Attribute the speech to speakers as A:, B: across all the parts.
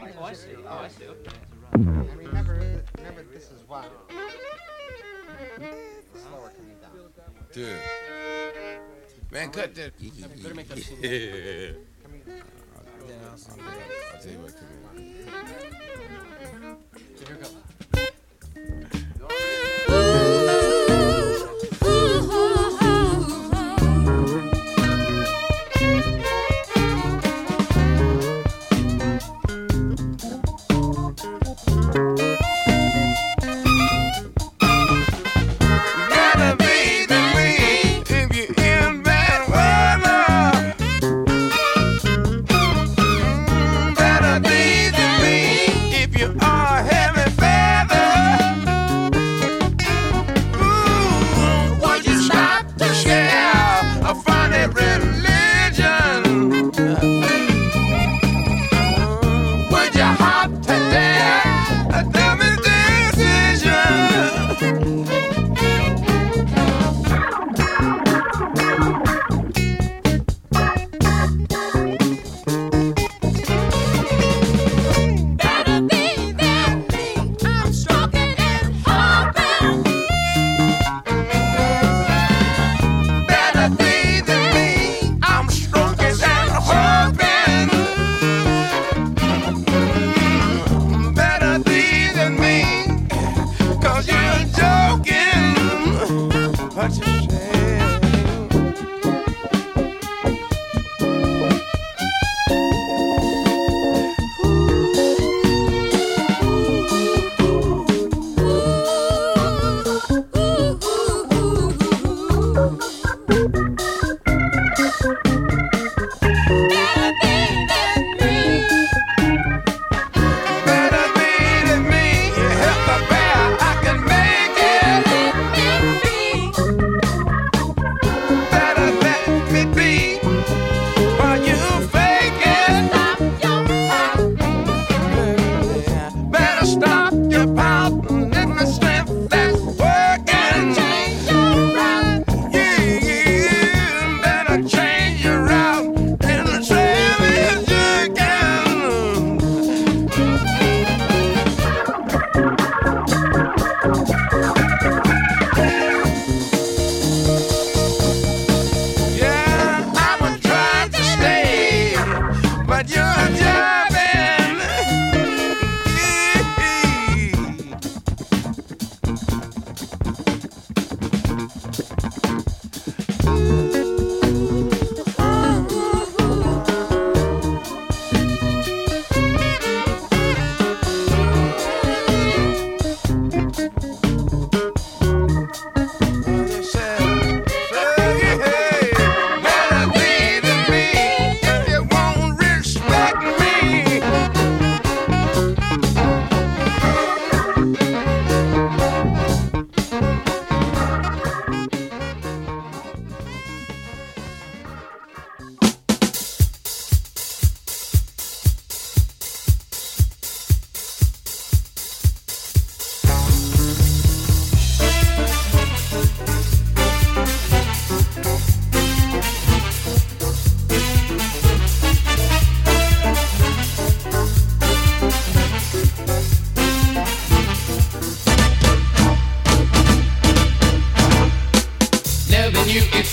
A: Oh, I see. Oh, I see. Okay.
B: Remember, remember this is why. Slower coming down.
C: Dude. Man, cut that.
A: Better make that.
C: Yeah. I'll tell you what, come here.
A: So here.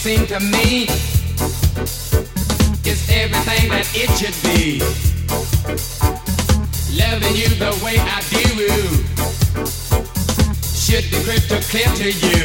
C: seem to
D: me
E: is everything that it should be. Loving you the way I do should be crystal clear to you.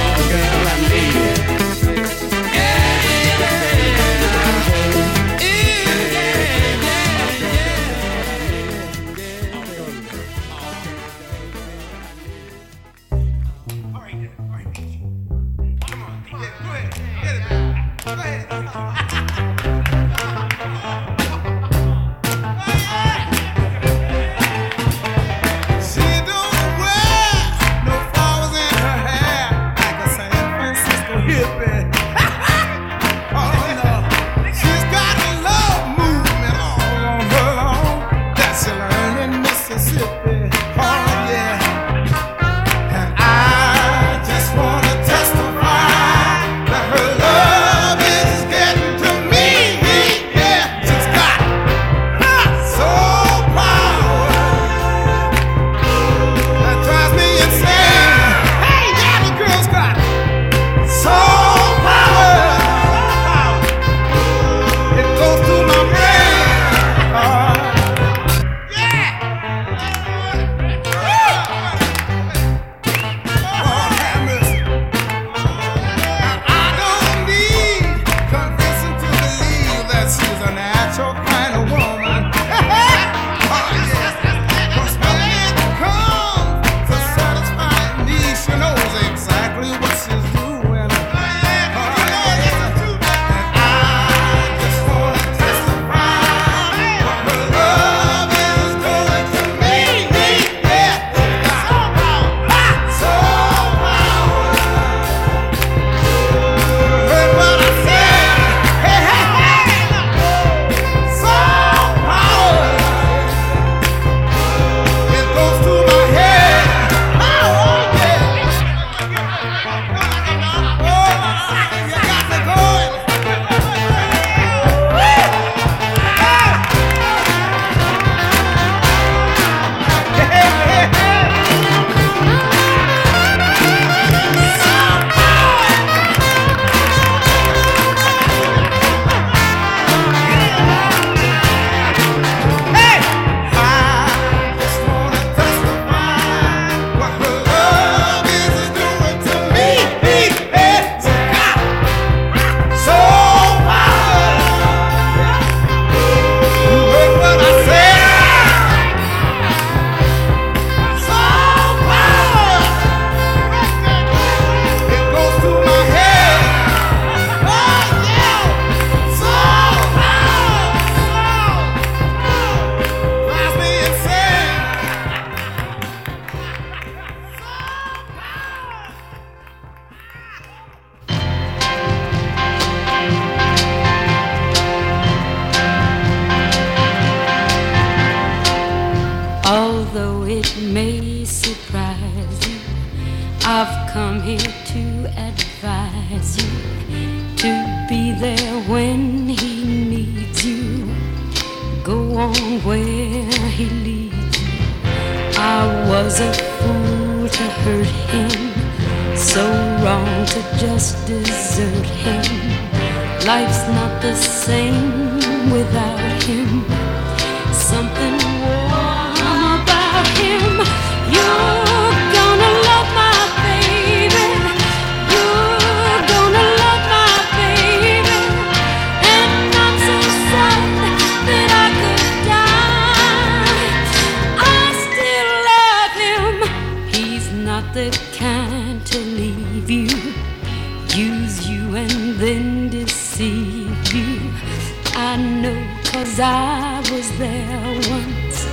F: I've come here to advise you to be there when he needs you. Go on where he leads you. I was a fool to hurt him, so wrong to just desert him. Life's not the same without him. Something I was there once,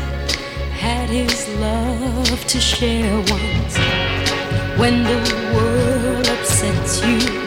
F: had his love to share once. When the world upsets you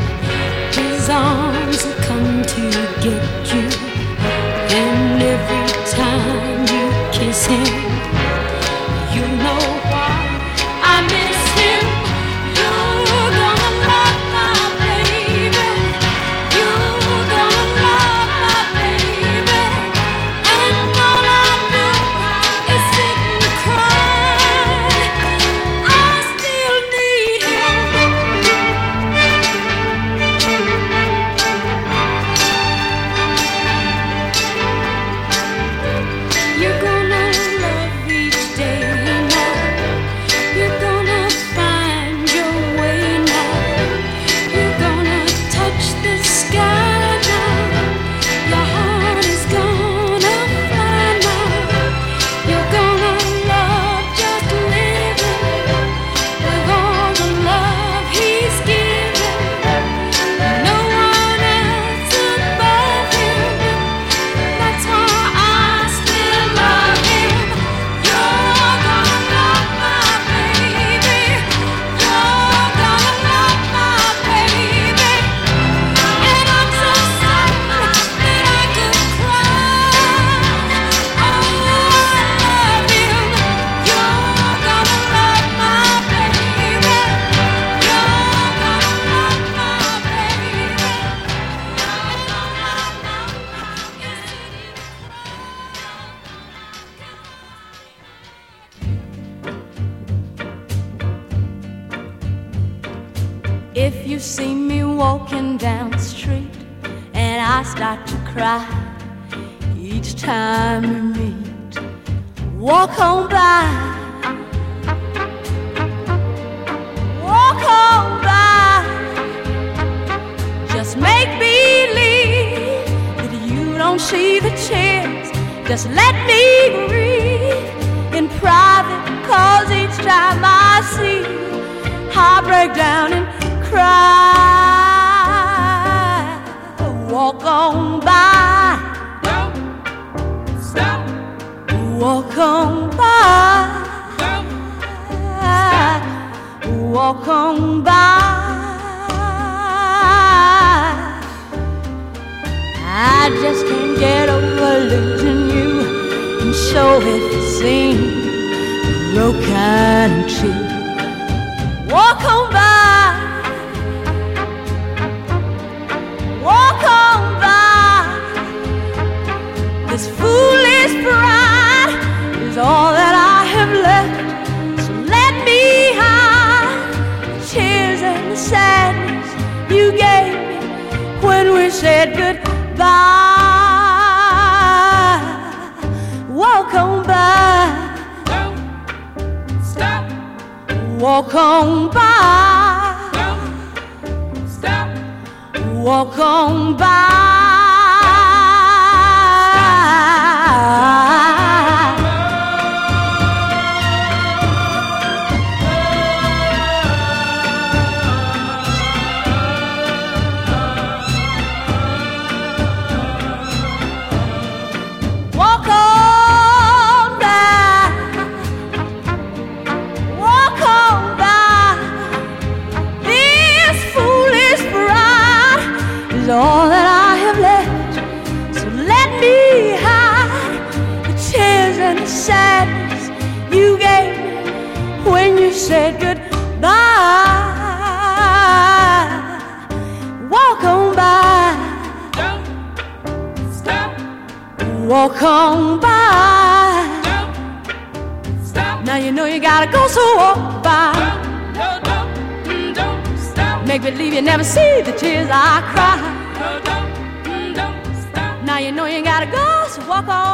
D: though it seems broken and true. Walk on by. walk on by. This foolish pride is all that I have left. So let me hide the tears and the sadness you gave me when we said goodbye. Walk on by.
E: Don't stop.
D: Walk on by. Walk on by.
F: don't stop,
D: Now you know you gotta go, so walk by.
F: no, don't, mm, don't stop,
D: Make believe you never see the tears I cry.
F: no, don't, don't stop,
D: Now you know you gotta go, so walk on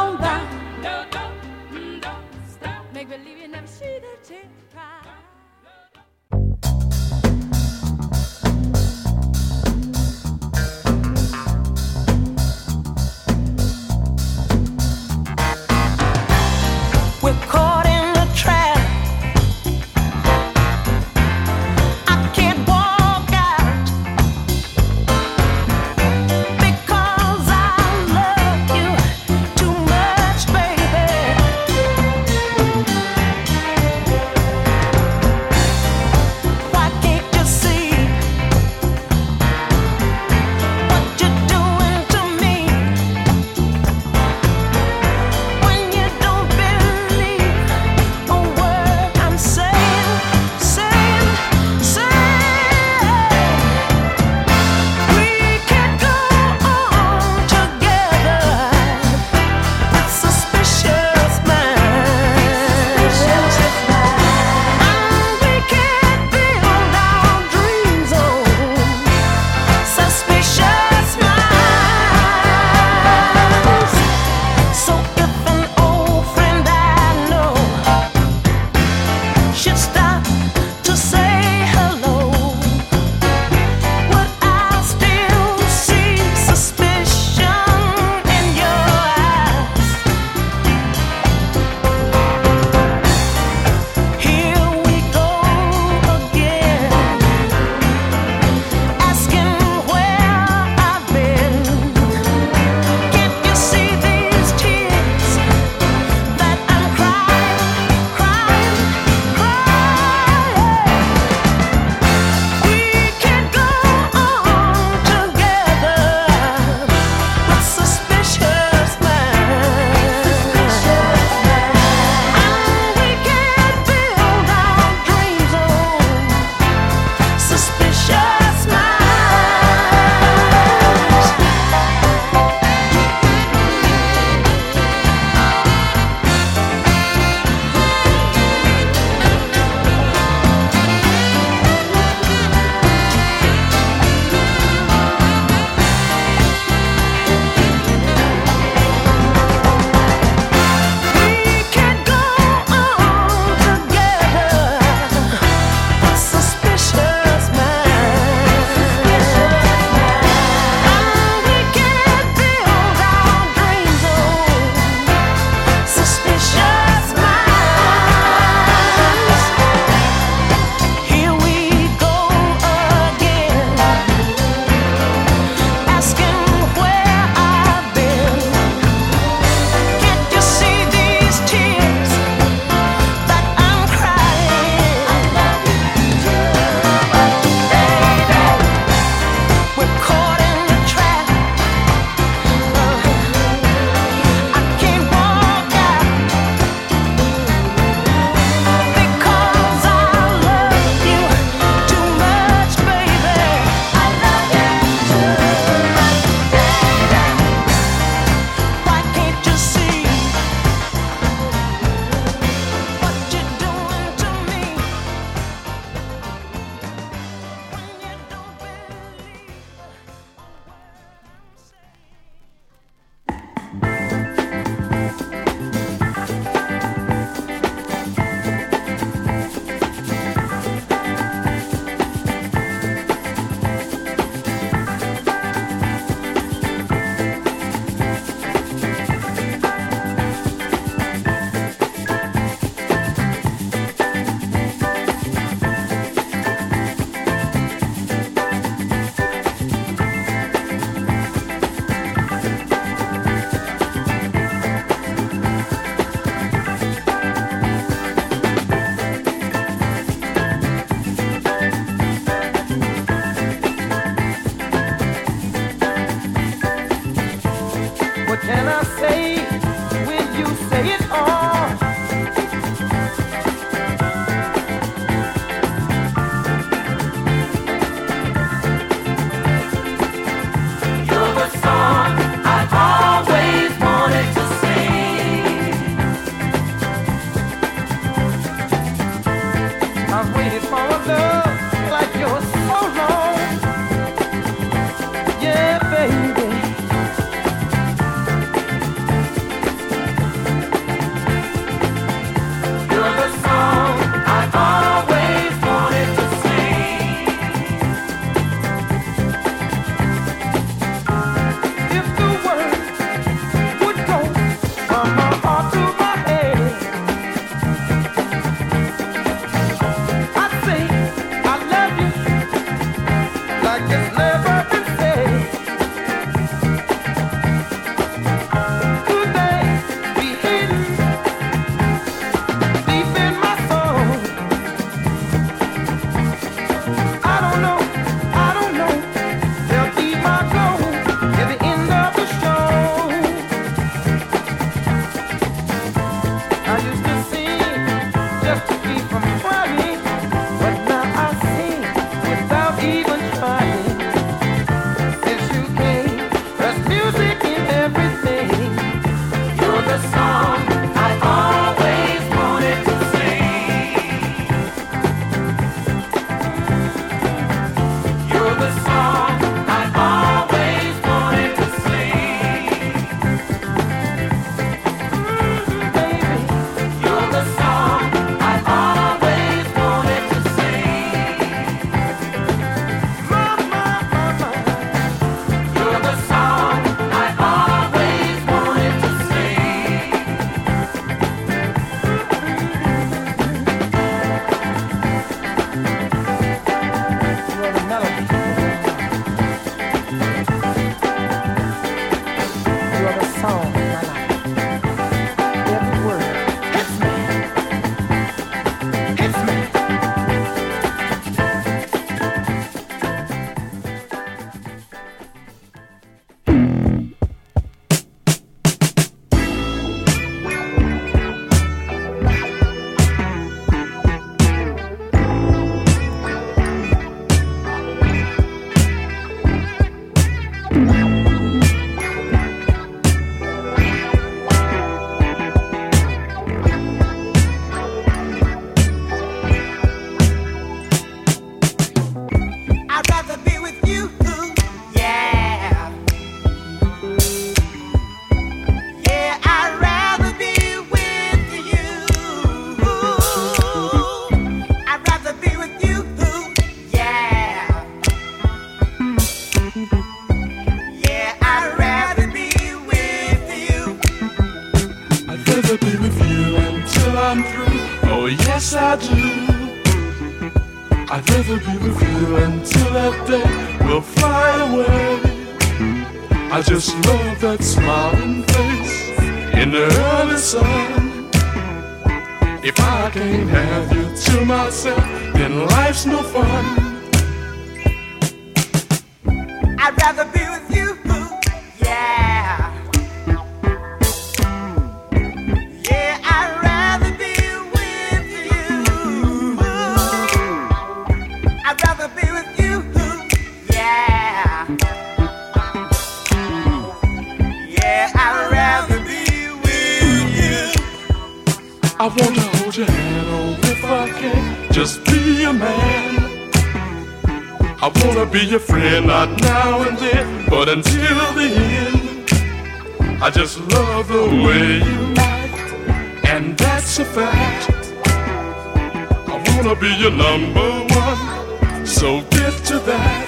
G: to be
H: with you
C: until that day we'll fly away. I just love that smiling face in the early sun. If I can't have you to myself, then life's no fun.
H: I'd rather be with be
C: your friend, not now and then, but until the end. I just love the way you act, and that's a fact. I wanna be your number one, so get to that.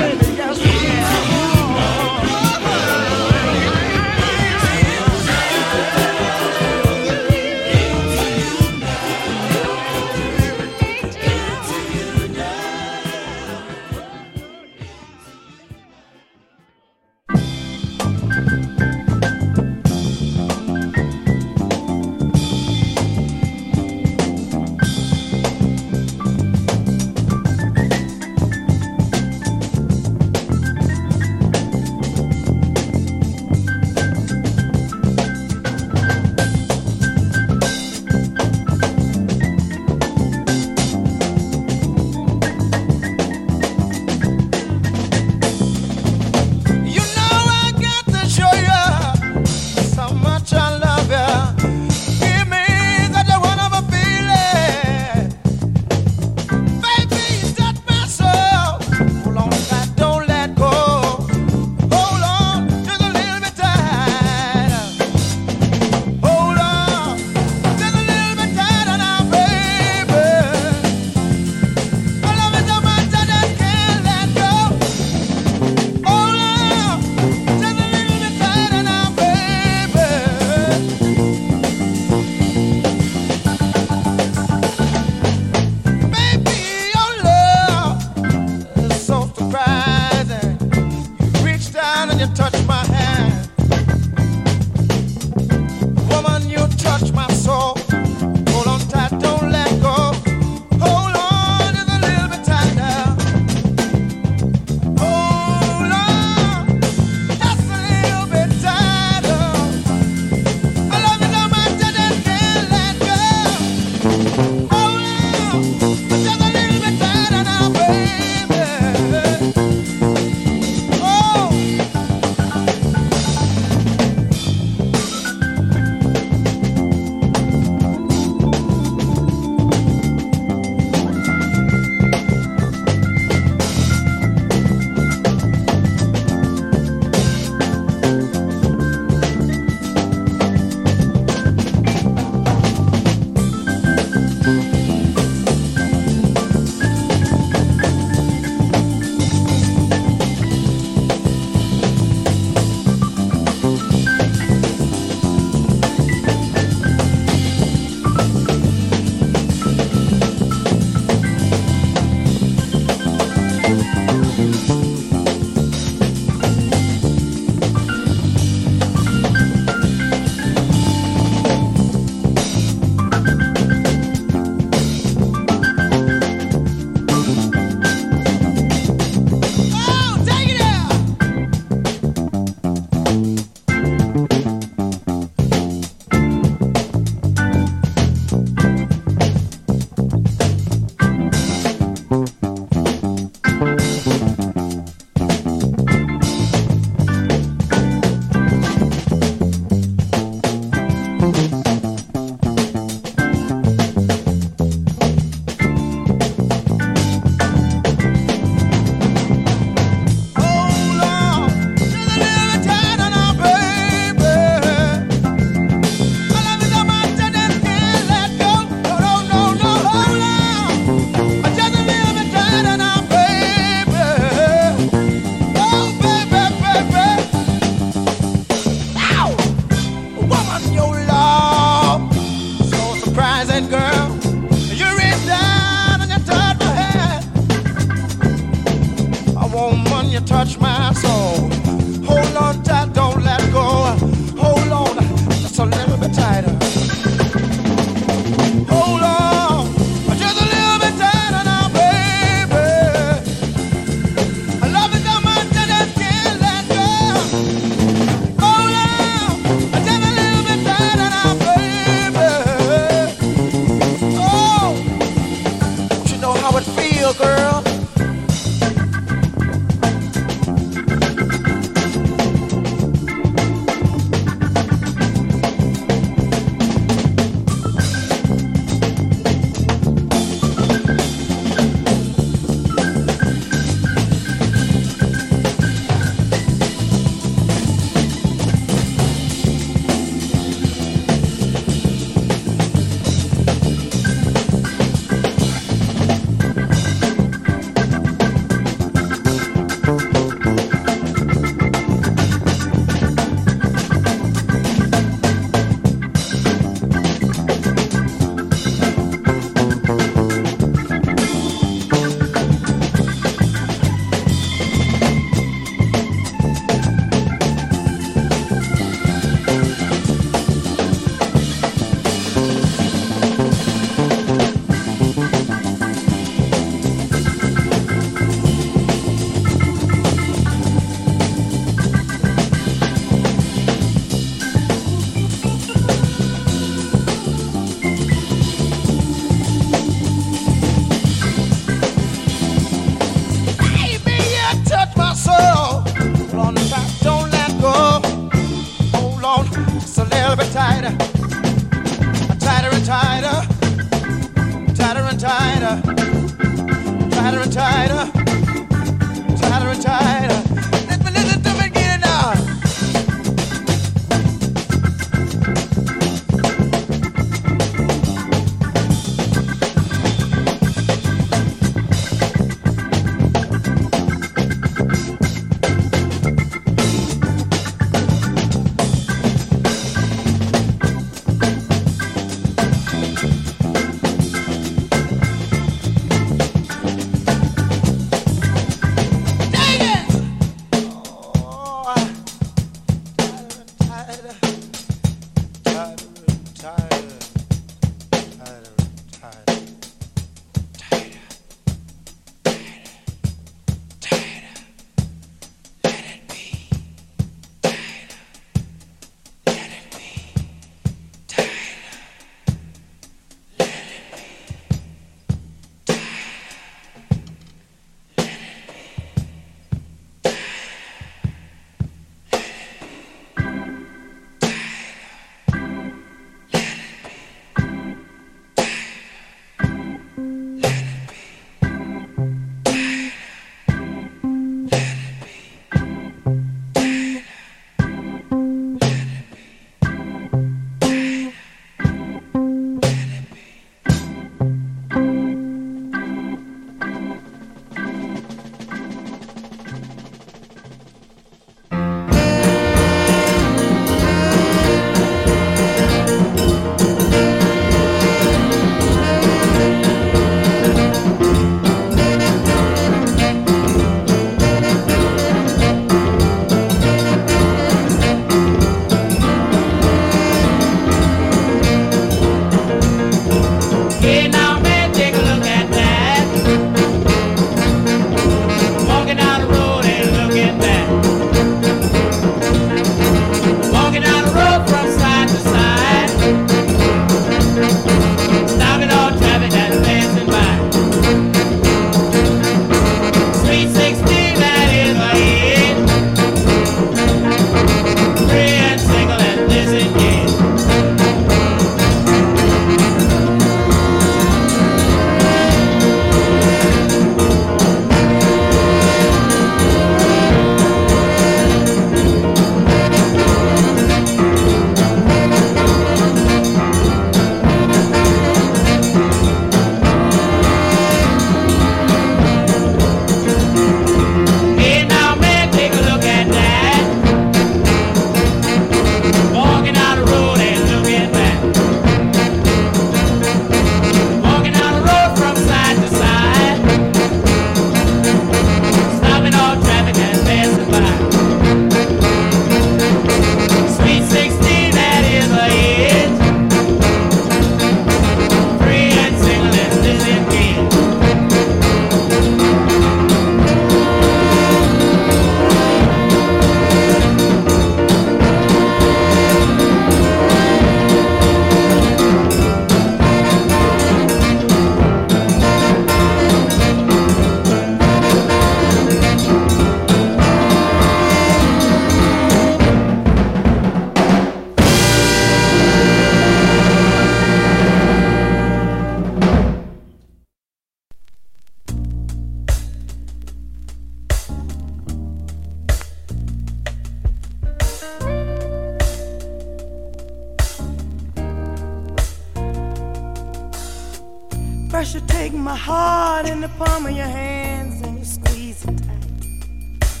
C: You
I: take my heart in the palm of your hands and you squeeze it tight.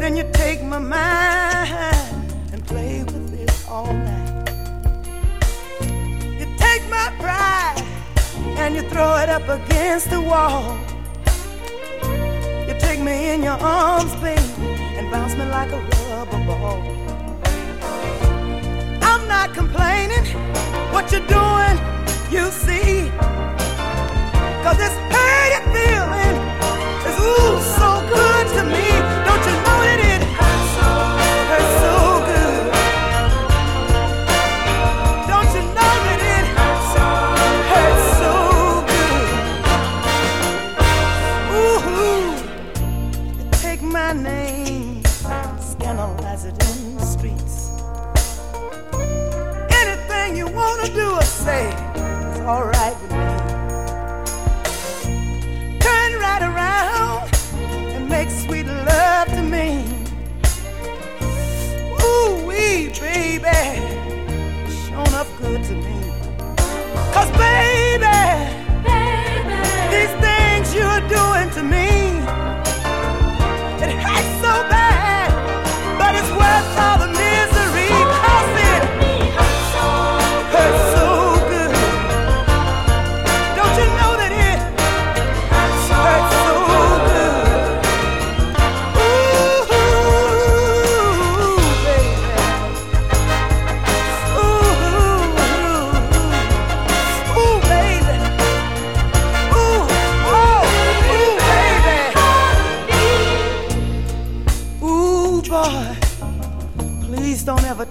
I: Then you take my mind and play with it all night. You take my pride and you throw it up against the wall. You take me in your arms, baby, and bounce me like a rubber ball. I'm not complaining. What you're doing, you see. Cause this hurting feeling is ooh so good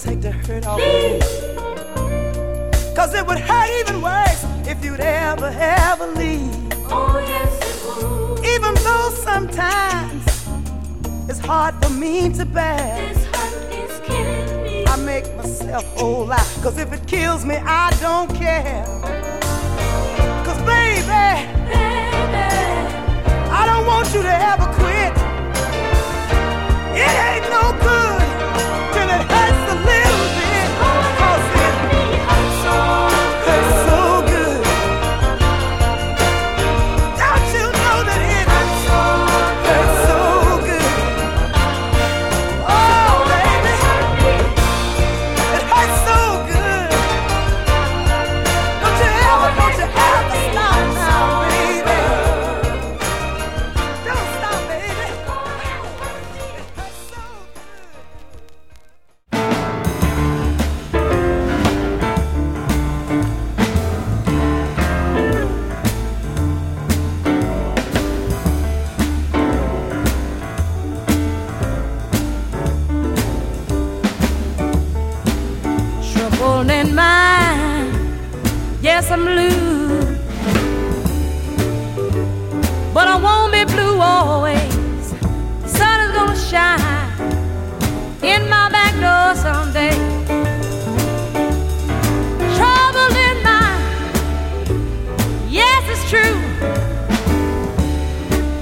I: take the hurt off me. Cause it would hurt even worse if you'd ever, ever leave.
D: Oh, yes, it would.
I: Even though sometimes it's hard for me to bear.
D: This hurt is killing me.
I: I make myself whole lot. Cause if it kills me, I don't care. Cause baby, baby, I don't want you to ever quit. It ain't no
D: true.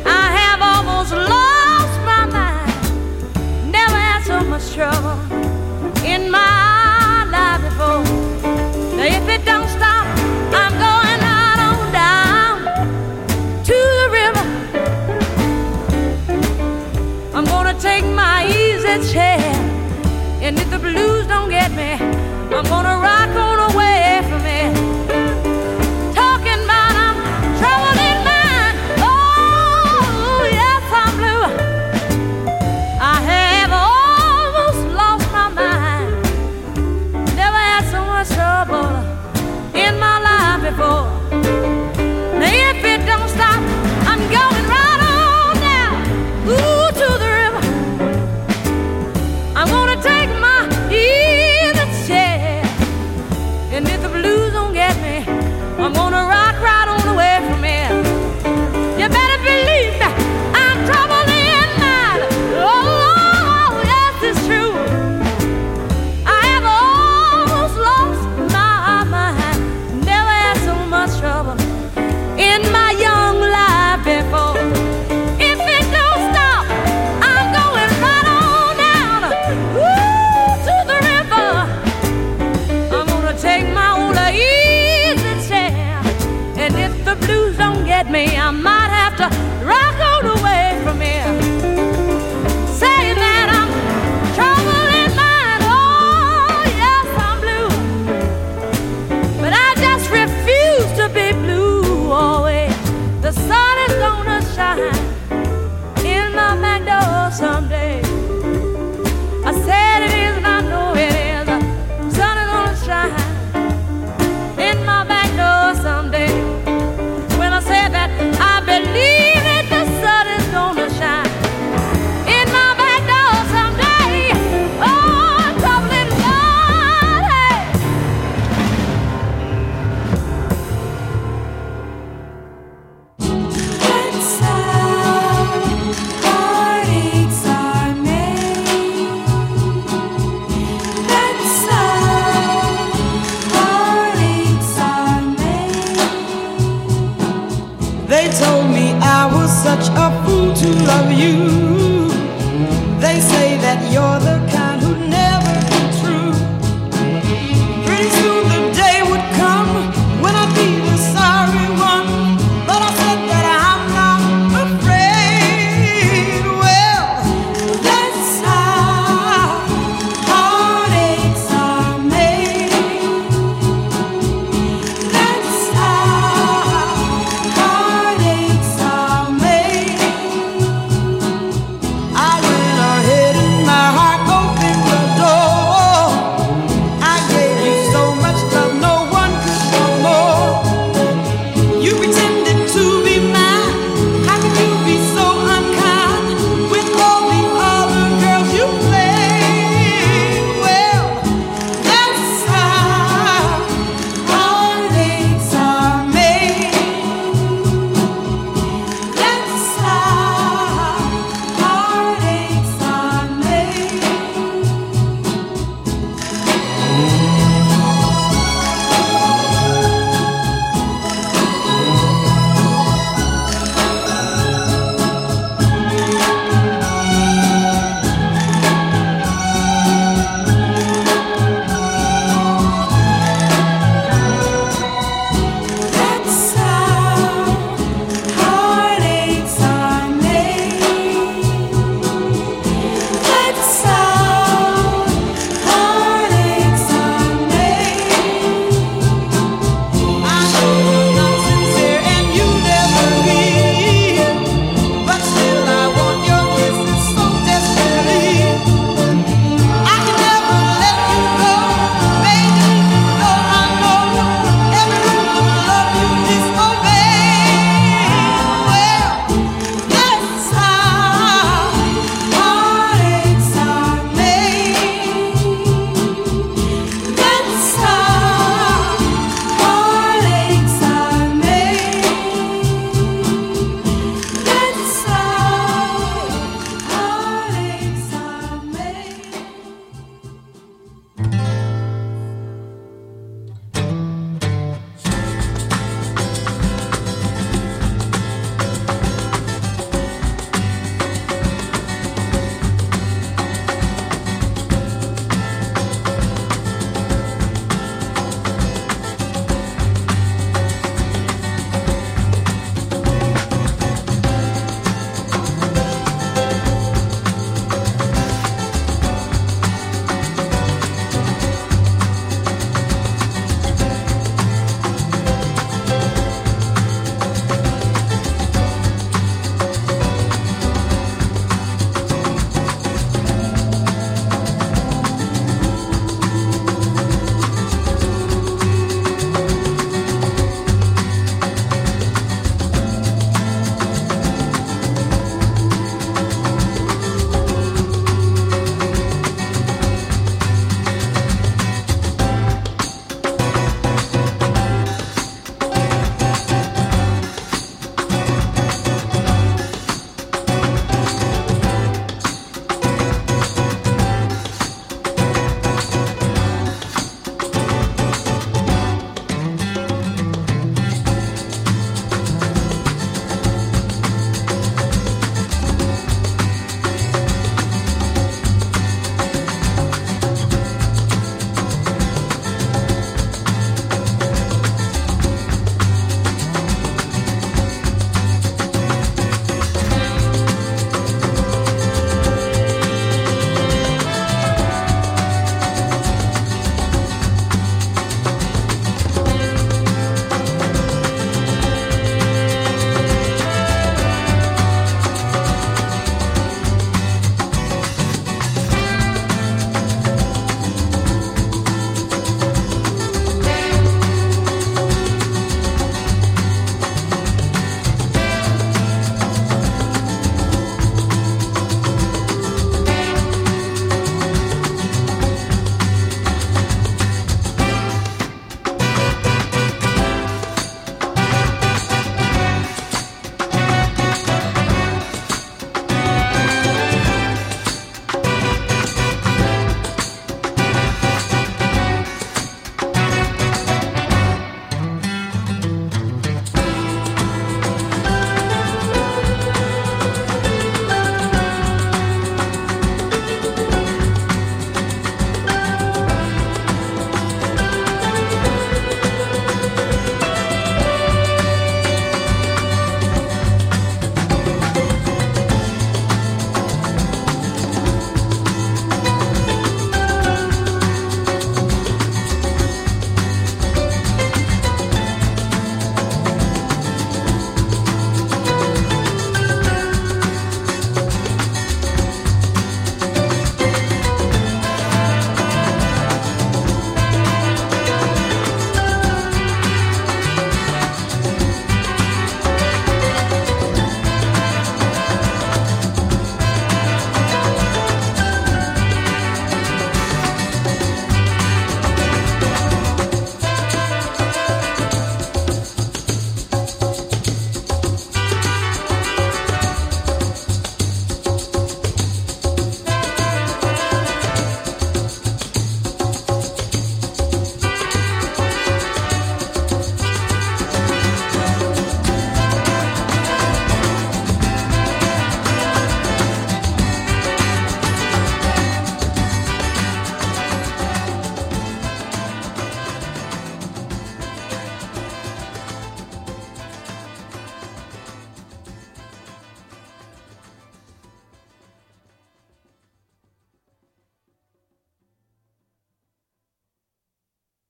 D: I have almost lost my mind. Never had so much trouble in my life before. Now if it don't stop, I'm going right on down to the river. I'm gonna take my easy chair, and if the blues don't get me,